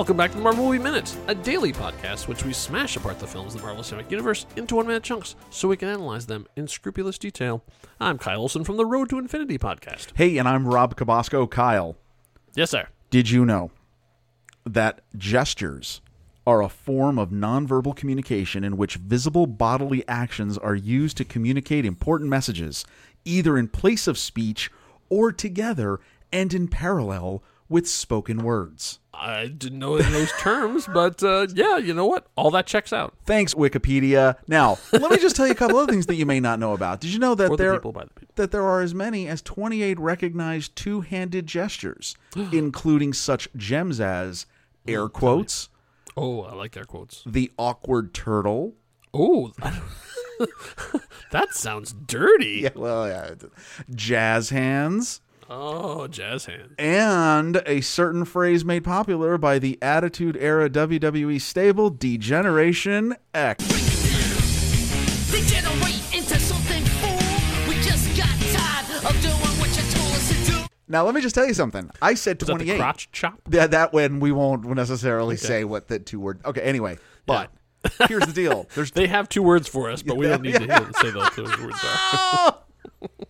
Welcome back to the Marvel Movie Minute, a daily podcast which we smash apart the films of the Marvel Cinematic Universe into one minute chunks so we can analyze them in scrupulous detail. I'm Kyle Olson from the Road to Infinity podcast. Hey, and I'm Rob Cabasco. Kyle, Yes, sir. did you know that gestures are a form of nonverbal communication in which visible bodily actions are used to communicate important messages, either in place of speech or together and in parallel with spoken words? I didn't know in those terms, but uh, yeah, you know what? All that checks out. Thanks, Wikipedia. Now, let me just tell you a couple other things that you may not know about. Did you know that the there people, the that there are as many as 28 recognized two-handed gestures, including such gems as air quotes, Oh, I like air quotes. the awkward turtle. Oh, that sounds dirty. Well, yeah, jazz hands, Oh, jazz hands. and a certain phrase made popular by the Attitude Era WWE stable, D-Generation X. Degenerate into something fool. We just got tired of doing what you told us to do. Now, let me just tell you something. I said Is that 28. the crotch chop? Yeah, that when we won't necessarily say what the two word. Okay, anyway, but here's the deal. There's They have two words for us, but we don't need to hear, say those two words are.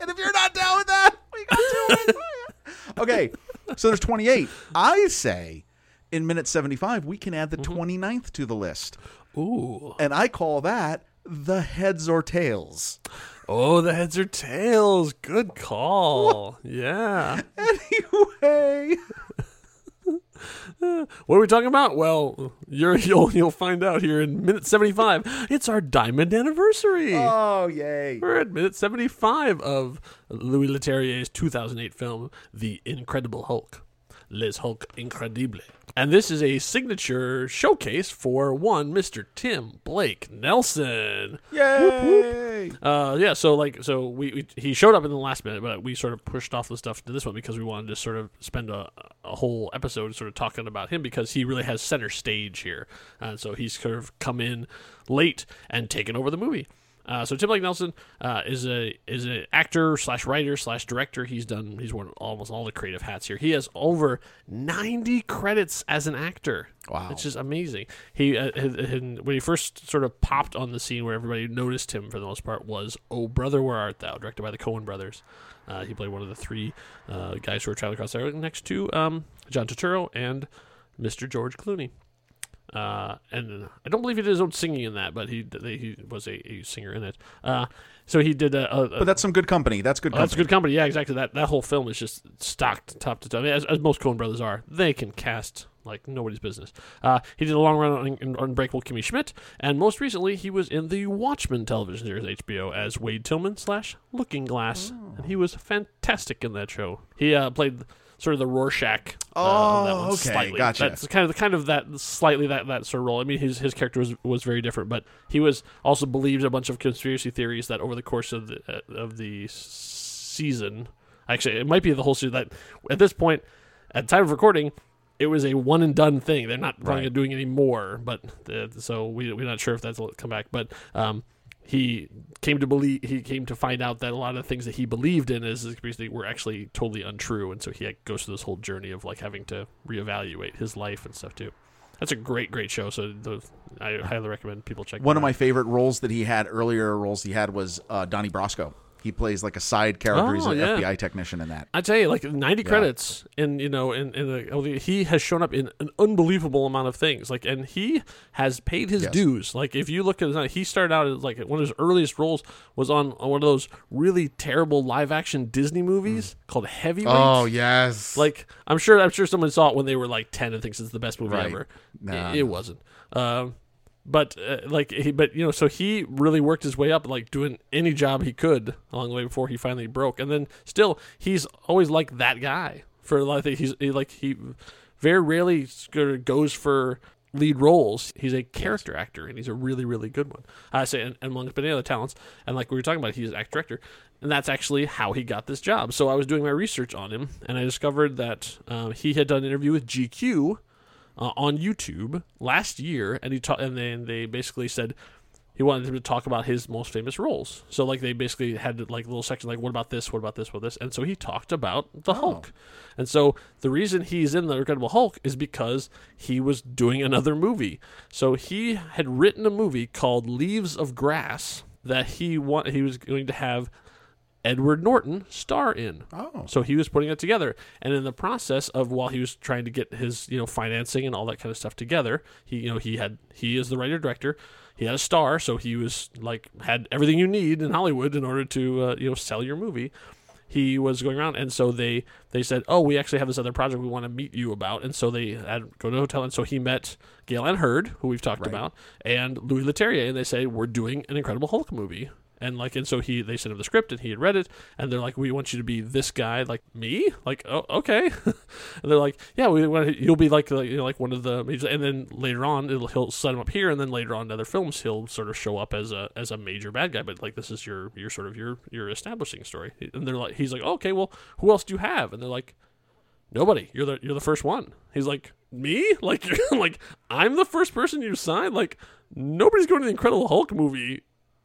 And if you're not down with that, we got two words for you. Okay, so there's 28. I say in minute 75 we can add the mm-hmm. 29th to the list, Ooh. and I call that the heads or tails. Oh, the heads or tails. Good call. Yeah. Anyway, What are we talking about? Well, you're, you'll you'll find out here in minute seventy five. It's our diamond anniversary. oh yay! We're at minute seventy five of Louis Leterrier's two thousand eight film, The Incredible Hulk. Les Hulk Incredible. And this is a signature showcase for one Mr. Tim Blake Nelson. Yay! Uh, yeah, so like, so we, we he showed up in the last minute, but we sort of pushed off the stuff to this one because we wanted to sort of spend a, a whole episode sort of talking about him because he really has center stage here, and so he's sort of come in late and taken over the movie. Uh, so Tim Blake Nelson uh, is a is an actor slash writer slash director. He's done he's worn almost all the creative hats here. He has over ninety credits as an actor. Wow. it's just amazing. He uh, had- had- when he first sort of popped on the scene where everybody noticed him for the most part was "Oh Brother, Where Art Thou," directed by the Coen Brothers. Uh, he played one of the three uh, guys who were traveling across there next to um, John Turturro and Mr. George Clooney. Uh, and I don't believe he did his own singing in that, but he he was a, a singer in it. Uh, so he did a, a, But that's some good company. That's good. Oh, Company. that's good company. Yeah, exactly. That that whole film is just stocked top to top. I mean, as, as most Coen brothers are, they can cast like nobody's business. Uh, he did a long run on, on Unbreakable Kimmy Schmidt, and most recently he was in the Watchmen television series HBO as Wade Tillman slash Looking Glass, and he was fantastic in that show. He uh, played sort of the Rorschach. uh, Oh, okay, slightly. gotcha. That's kind of the kind of that slightly that that sort of role. I mean, his his character was was very different, but he was also believed a bunch of conspiracy theories that over the course of the uh, of the season, actually, it might be the whole season. That at this point, at the time of recording. It was a one and done thing. They're not planning Right. on doing any more, but uh, so we we're not sure if that's come back. But um, he came to believe he came to find out that a lot of the things that he believed in as a conspiracy were actually totally untrue, and so he goes through this whole journey of like having to reevaluate his life and stuff too. That's a great, great show. So those, I highly recommend people check. One of my favorite roles that he had earlier roles he had was uh, Donnie Brasco. He plays like a side character. He's Oh, an yeah. FBI technician in that. I tell you, like ninety credits, and you know, in, in the, oh, he has shown up in an unbelievable amount of things. Like, and he has paid his Yes. dues. Like, if you look at his, he started out as like one of his earliest roles was on, on one of those really terrible live action Disney movies called Heavyweight. Oh, yes. Like I'm sure I'm sure someone saw it when they were like ten and thinks it's the best movie Right. ever. Nah, it, it wasn't. Um, but uh, like he, but you know, so he really worked his way up, like doing any job he could along the way before he finally broke. And then still, he's always like that guy for a lot of things. He's he, like he very rarely goes for lead roles. He's a character actor, and he's a really, really good one. I say, and, and among many other talents, and like we were talking about, he's an actor director, and that's actually how he got this job. So I was doing my research on him, and I discovered that um, he had done an interview with GQ uh, on YouTube last year, and he ta- and then they basically said. he wanted him to talk about his most famous roles. So like they basically had like little sections like what about this, what about this, what about this, and so he talked about the Hulk. And so the reason he's in the Incredible Hulk is because he was doing another movie. So he had written a movie called Leaves of Grass that he want he was going to have Edward Norton star in. Oh. So he was putting it together. And in the process of while he was trying to get his, you know, financing and all that kind of stuff together, he you know, he had he is the writer director. He had a star, so he was like had everything you need in Hollywood in order to uh, you know sell your movie. He was going around, and so they they said, "Oh, we actually have this other project we want to meet you about." And so they had go to a hotel, and so he met Gale Anne Hurd, who we've talked about, and Louis Leterrier, and they say, "We're doing an Incredible Hulk movie." And like, and so he, they sent him the script, and he had read it, and they're like, "We want you to be this guy, like me, like, oh, okay." and they're like, "Yeah, we want you'll be like, like, you know, like one of the," major-" and then later on, it'll, he'll set him up here, and then later on in other films, he'll sort of show up as a as a major bad guy. But like, this is your your sort of your your establishing story, and they're like, he's like, oh, "Okay, well, who else do you have?" And they're like, nobody. You're the you're the first one. He's like, me? Like like I'm the first person you signed? Like nobody's going to the Incredible Hulk movie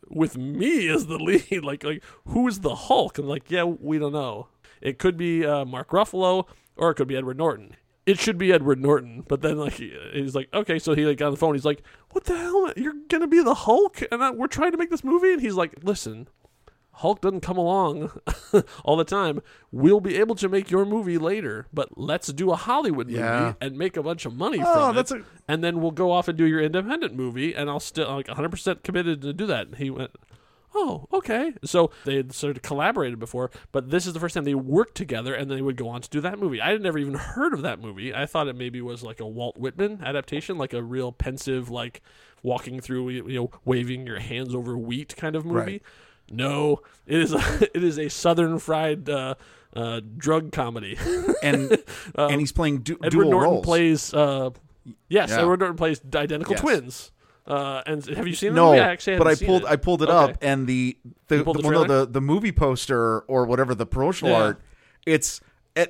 with me as the lead. Like like who's the Hulk? And like, yeah, we don't know. It could be uh, Mark Ruffalo or it could be Edward Norton. It should be Edward Norton, but then like he- he's like, okay, so he like got on the phone. He's like, "What the hell? You're gonna be the Hulk?" And I, we're trying to make this movie, and he's like, "Listen, Hulk doesn't come along all the time. We'll be able to make your movie later, but let's do a Hollywood movie Yeah. and make a bunch of money Oh, from that's it. a- and then we'll go off and do your independent movie, and I'll still like 100% committed to do that. And he went, "Oh, okay." So they had sort of collaborated before, but this is the first time they worked together, and they would go on to do that movie. I had never even heard of that movie. I thought it maybe was like a Walt Whitman adaptation, like a real pensive, like walking through, you know, waving your hands over wheat kind of movie. Right. No, it is a, it is a southern fried uh, uh, drug comedy. and and he's playing du- Um, Edward dual Norton roles. plays uh, yes, Yeah. Edward Norton plays identical Yes. twins. Uh, and have you seen the no, movie? I actually but I pulled it. I pulled it Okay. up, and the the, the, the well, no, the the movie poster or whatever the promotional Yeah. art. It's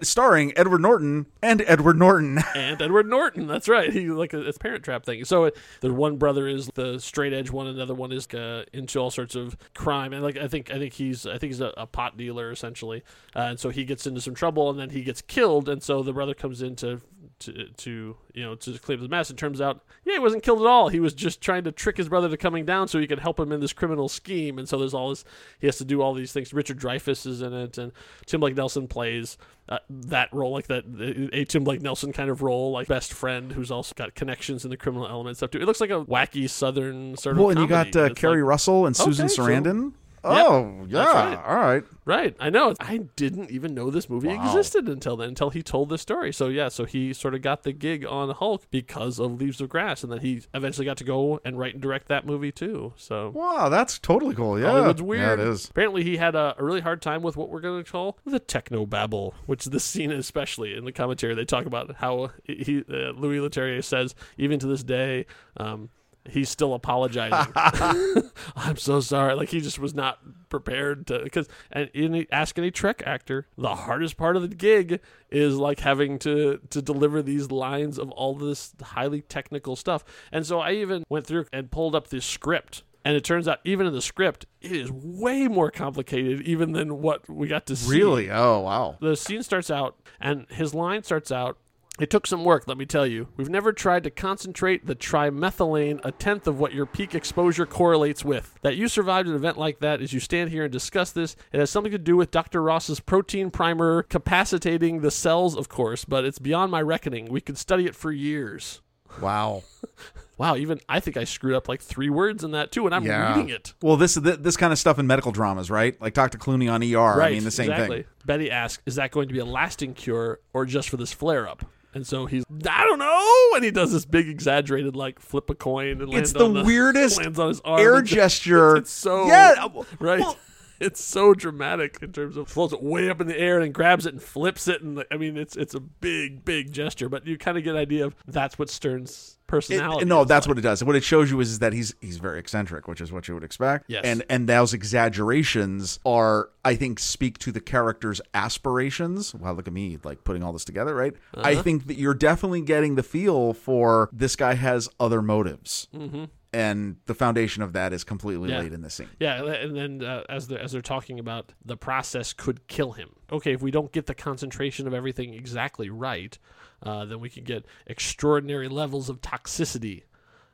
starring Edward Norton and Edward Norton. and Edward Norton. That's right. He like a, it's Parent Trap thing. So it, the one brother is the straight edge one, another one is uh, into all sorts of crime, and like I think I think he's I think he's a, a pot dealer essentially, uh, and so he gets into some trouble, and then he gets killed, and so the brother comes in to. To, to you know to up the mess, it turns out yeah he wasn't killed at all. He was just trying to trick his brother to coming down so he could help him in this criminal scheme. And so there's all this he has to do all these things. Richard Dreyfuss is in it, and Tim Blake Nelson plays uh, that role, like that a Tim Blake Nelson kind of role, like best friend who's also got connections in the criminal element stuff too. It looks like a wacky southern sort of. well, and you got uh, Keri like- Russell and Susan Okay, so- Sarandon. Oh, yeah. right. All right. Right, I know. I didn't even know this movie Wow. existed until then, until he told this story. So yeah, so he sort of got the gig on Hulk because of Leaves of Grass, and then he eventually got to go and write and direct that movie too. So Wow, that's totally cool. Yeah. Hollywood's Yeah, weird. it is. Apparently, he had a, a really hard time with what we're going to call the techno babble, which this scene especially in the commentary they talk about how he uh, Louis Leterrier says even to this day. Um, He's still apologizing. I'm so sorry. Like he just was not prepared to because and any, ask any Trek actor, the hardest part of the gig is like having to to deliver these lines of all this highly technical stuff. And so I even went through and pulled up the script and it turns out, even in the script, it is way more complicated, even than what we got to see. Really? Oh, wow. The scene starts out, and his line starts out. It took some work, let me tell you. We've never tried to concentrate the trimethylane a tenth of what your peak exposure correlates with. That you survived an event like that as you stand here and discuss this, it has something to do with Dr. Ross's protein primer capacitating the cells, of course, but it's beyond my reckoning. We could study it for years. Wow. Wow, even I think I screwed up like three words in that too, and I'm Yeah. reading it. Well, this this, this kind of stuff in medical dramas, right? Like Dr. Clooney on ER. Right. I mean, the same exactly. thing. Betty asks, "Is that going to be a lasting cure or just for this flare up?" And so he's, "I don't know," and he does this big exaggerated like flip a coin and lands It's the on the weirdest lands on his arm. Air It's- gesture. It's so Yeah. right. well- it's so dramatic in terms of floats it way up in the air and grabs it and flips it, and I mean it's it's a big big gesture, but you kind of get an idea of that's what Stern's personality. It- no, that's like. what it does. What it shows you is, is that he's he's very eccentric, which is what you would expect. Yes. And and those exaggerations are, I think, speak to the character's aspirations. Wow, look at me, like putting all this together, right? Uh-huh. I think that you're definitely getting the feel for this guy has other motives. Mm-hmm. And the foundation of that is completely Yeah. laid in the scene. Yeah, and then uh, as they're, as they're talking about the process could kill him. Okay, if we don't get the concentration of everything exactly right, uh, then we could get extraordinary levels of toxicity.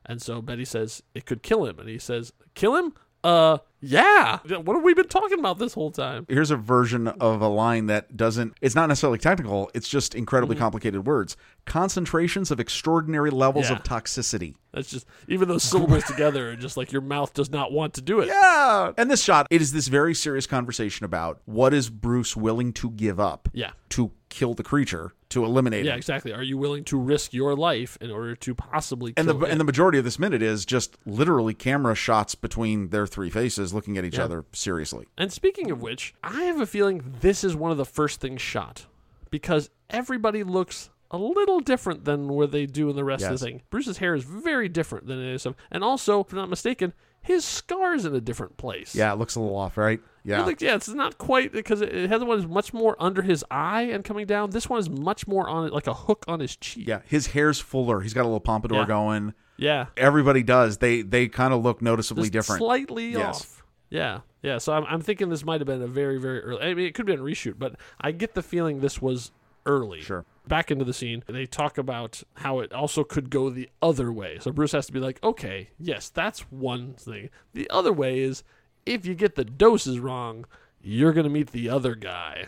And so Betty says it could kill him, and he says, "Kill him? Uh, yeah. What have we been talking about this whole time?" Here's a version of a line that doesn't, it's not necessarily technical, it's just incredibly Mm-hmm. complicated words. Concentrations of extraordinary levels Yeah. of toxicity. That's just even those syllables together are just like your mouth does not want to do it. Yeah. And this shot, it is this very serious conversation about what is Bruce willing to give up Yeah. to kill the creature, to eliminate Yeah, him. exactly. Are you willing to risk your life in order to possibly And the him? and the majority of this minute is just literally camera shots between their three faces looking at each Yeah. other seriously. And speaking of which, I have a feeling this is one of the first things shot because everybody looks a little different than what they do in the rest of the thing. Bruce's hair is very different than it is, of- um, and also, if I'm not mistaken, his scar's in a different place. Yeah, it looks a little off, right? Yeah. Think, yeah, it's not quite because it, it has one is much more under his eye and coming down. This one is much more on it, like a hook on his cheek. yeah, his hair's fuller. He's got a little pompadour Yeah. going. yeah, Everybody does. They they kind of look noticeably Just different. slightly Yes. off. Yeah, yeah. So I'm, I'm thinking this might have been a very, very early. I mean, it could have been a reshoot, but I get the feeling this was early. Sure. Back into the scene, they talk about how it also could go the other way. So Bruce has to be like, okay, yes, that's one thing. The other way is if you get the doses wrong, you're gonna meet the other guy.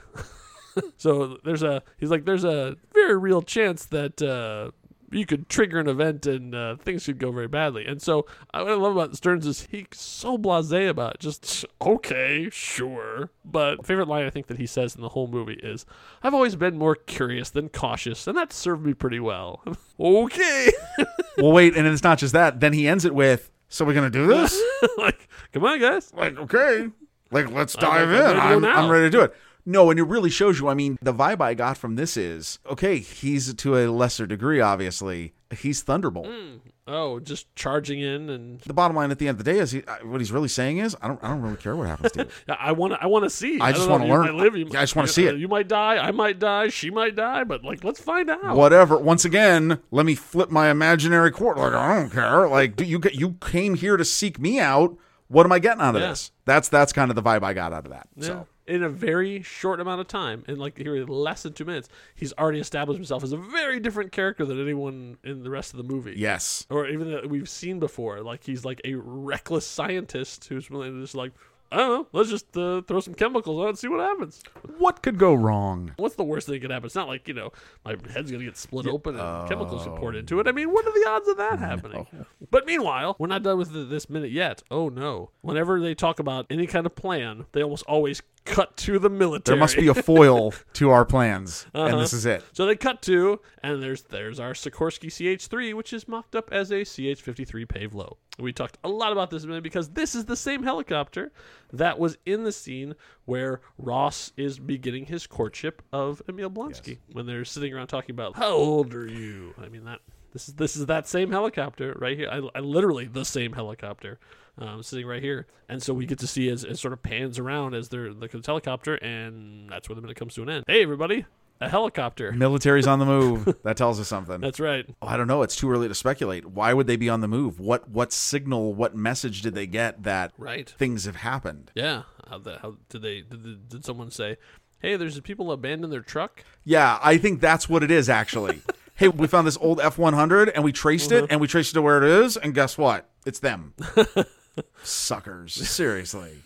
so there's a he's like there's a very real chance that uh, you could trigger an event and uh, things could go very badly. And so uh, what I love about Sterns is he's so blasé about it. just okay, sure. But favorite line I think that he says in the whole movie is, "I've always been more curious than cautious, and that served me pretty well." okay, well, wait, and it's not just that. Then he ends it with, "So we're gonna do this?" like come on, guys. like, okay, like let's I'm dive ready in. I'm. I'm ready to do it. No, and it really shows you. I mean, the vibe I got from this is okay. He's to a lesser degree, obviously. He's Thunderbolt. Mm. Oh, just charging in and The bottom line at the end of the day is he, what he's really saying is, I don't, I don't really care what happens to you. I want to. I want to see. I just wanna learn. live, Yeah, I just wanna see it. You might die. I might die. She might die. But like, let's find out. Whatever. Once again, let me flip my imaginary court. Like I don't care. Like do you get you came here to seek me out. What am I getting out of Yeah. this? That's that's kind of the vibe I got out of that. Yeah. So In a very short amount of time, in like here less than two minutes, he's already established himself as a very different character than anyone in the rest of the movie. yes, Or even that we've seen before. Like he's like a reckless scientist who's willing to just like, I don't know, let's just uh, throw some chemicals on and see what happens. what could go wrong? What's the worst thing that could happen? It's not like, you know, my head's going to get split open and chemicals get poured into it. I mean, what are the odds of that happening? But meanwhile, we're not done with the, this minute yet. Oh, no. Whenever they talk about any kind of plan, they almost always cut to the military. There must be a foil to our plans, Uh-huh. and this is it. So they cut to, and there's there's our Sikorsky CH3, which is mocked up as a CH53 pave low. We talked a lot about this a minute because this is the same helicopter that was in the scene where Ross is beginning his courtship of Emil Blonsky when they're sitting around talking about how old are you? I mean that this is this is that same helicopter right here. I, I literally the same helicopter. Um, sitting right here, and so we get to see as it sort of pans around as they're at the helicopter, and that's where the minute comes to an end. Hey, everybody, a helicopter. Military's on the move. That tells us something. That's right. Oh, I don't know. It's too early to speculate. Why would they be on the move? What what signal? What message did they get that Right. things have happened? Yeah. How, the, how did they? Did, did someone say, "Hey, there's people abandon their truck"? Yeah, I think that's what it is actually. hey, we found this old F one hundred and we traced Uh-huh. it and we traced it to where it is, and guess what? It's them. Suckers. Seriously.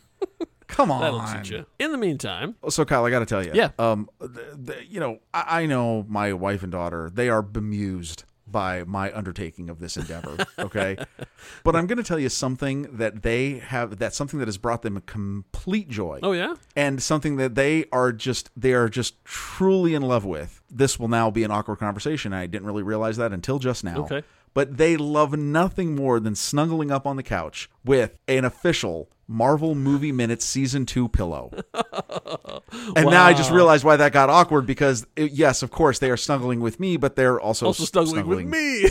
Come on. That'll teach you. In the meantime, So Kyle, I got to tell you, Yeah. um, th th you know, I, I know my wife and daughter; they are bemused by my undertaking of this endeavor. Okay, but I'm going to tell you something that they have. That's something that has brought them complete joy. oh yeah, and something that they are just they are just truly in love with. This will now be an awkward conversation. I didn't really realize that until just now. Okay. But they love nothing more than snuggling up on the couch with an official Marvel Movie Minutes Season 2 pillow. and now I just realized why that got awkward because, it, yes, of course, they are snuggling with me, but they're also, Also s- snuggling, with me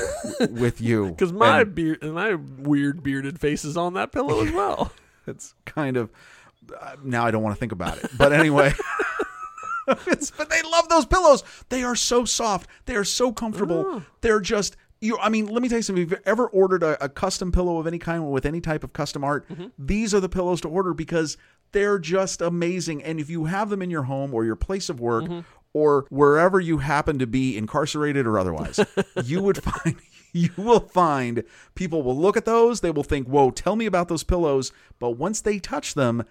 with you. because my And beard and my weird bearded face is on that pillow as well. it's kind of. Uh, now I don't want to think about it. But anyway. it's, but they love those pillows. They are so soft. They are so comfortable. Oh. They're just. You, I mean, let me tell you something. If you've ever ordered a, a custom pillow of any kind with any type of custom art, Mm-hmm. these are the pillows to order because they're just amazing. And if you have them in your home or your place of work Mm-hmm. or wherever you happen to be incarcerated or otherwise, you would find you will find people will look at those. They will think, "Whoa, tell me about those pillows." But once they touch them,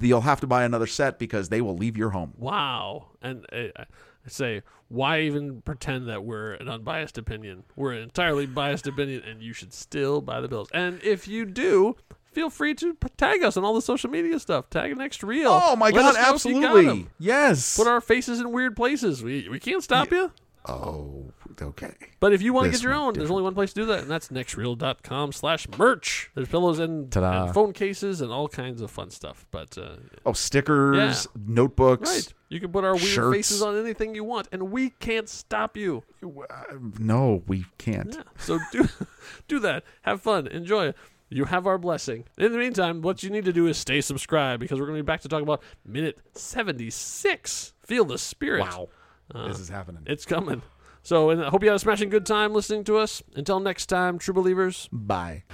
you'll have to buy another set because they will leave your home. Wow. And uh, say, why even pretend that we're an unbiased opinion? We're an entirely biased opinion, and you should still buy the bills. And if you do, feel free to tag us on all the social media stuff. Tag next reel. Oh my Let god, us know if you got absolutely. Yes. Put our faces in weird places. We we can't stop you. Oh, okay. But if you want to get your own, there's only one place to do that, and that's nextreel.com slash merch. There's pillows and, and phone cases and all kinds of fun stuff. But uh, Oh, stickers, Yeah. notebooks. right, you can put our weird Shirts. faces on anything you want, and we can't stop you. No, we can't. Yeah. So do do that. Have fun. Enjoy. You have our blessing. In the meantime, what you need to do is stay subscribed because we're going to be back to talk about minute 76. Feel the spirit. Wow. Uh, this is happening. It's coming. So, and I hope you had a smashing good time listening to us. Until next time, true believers. Bye.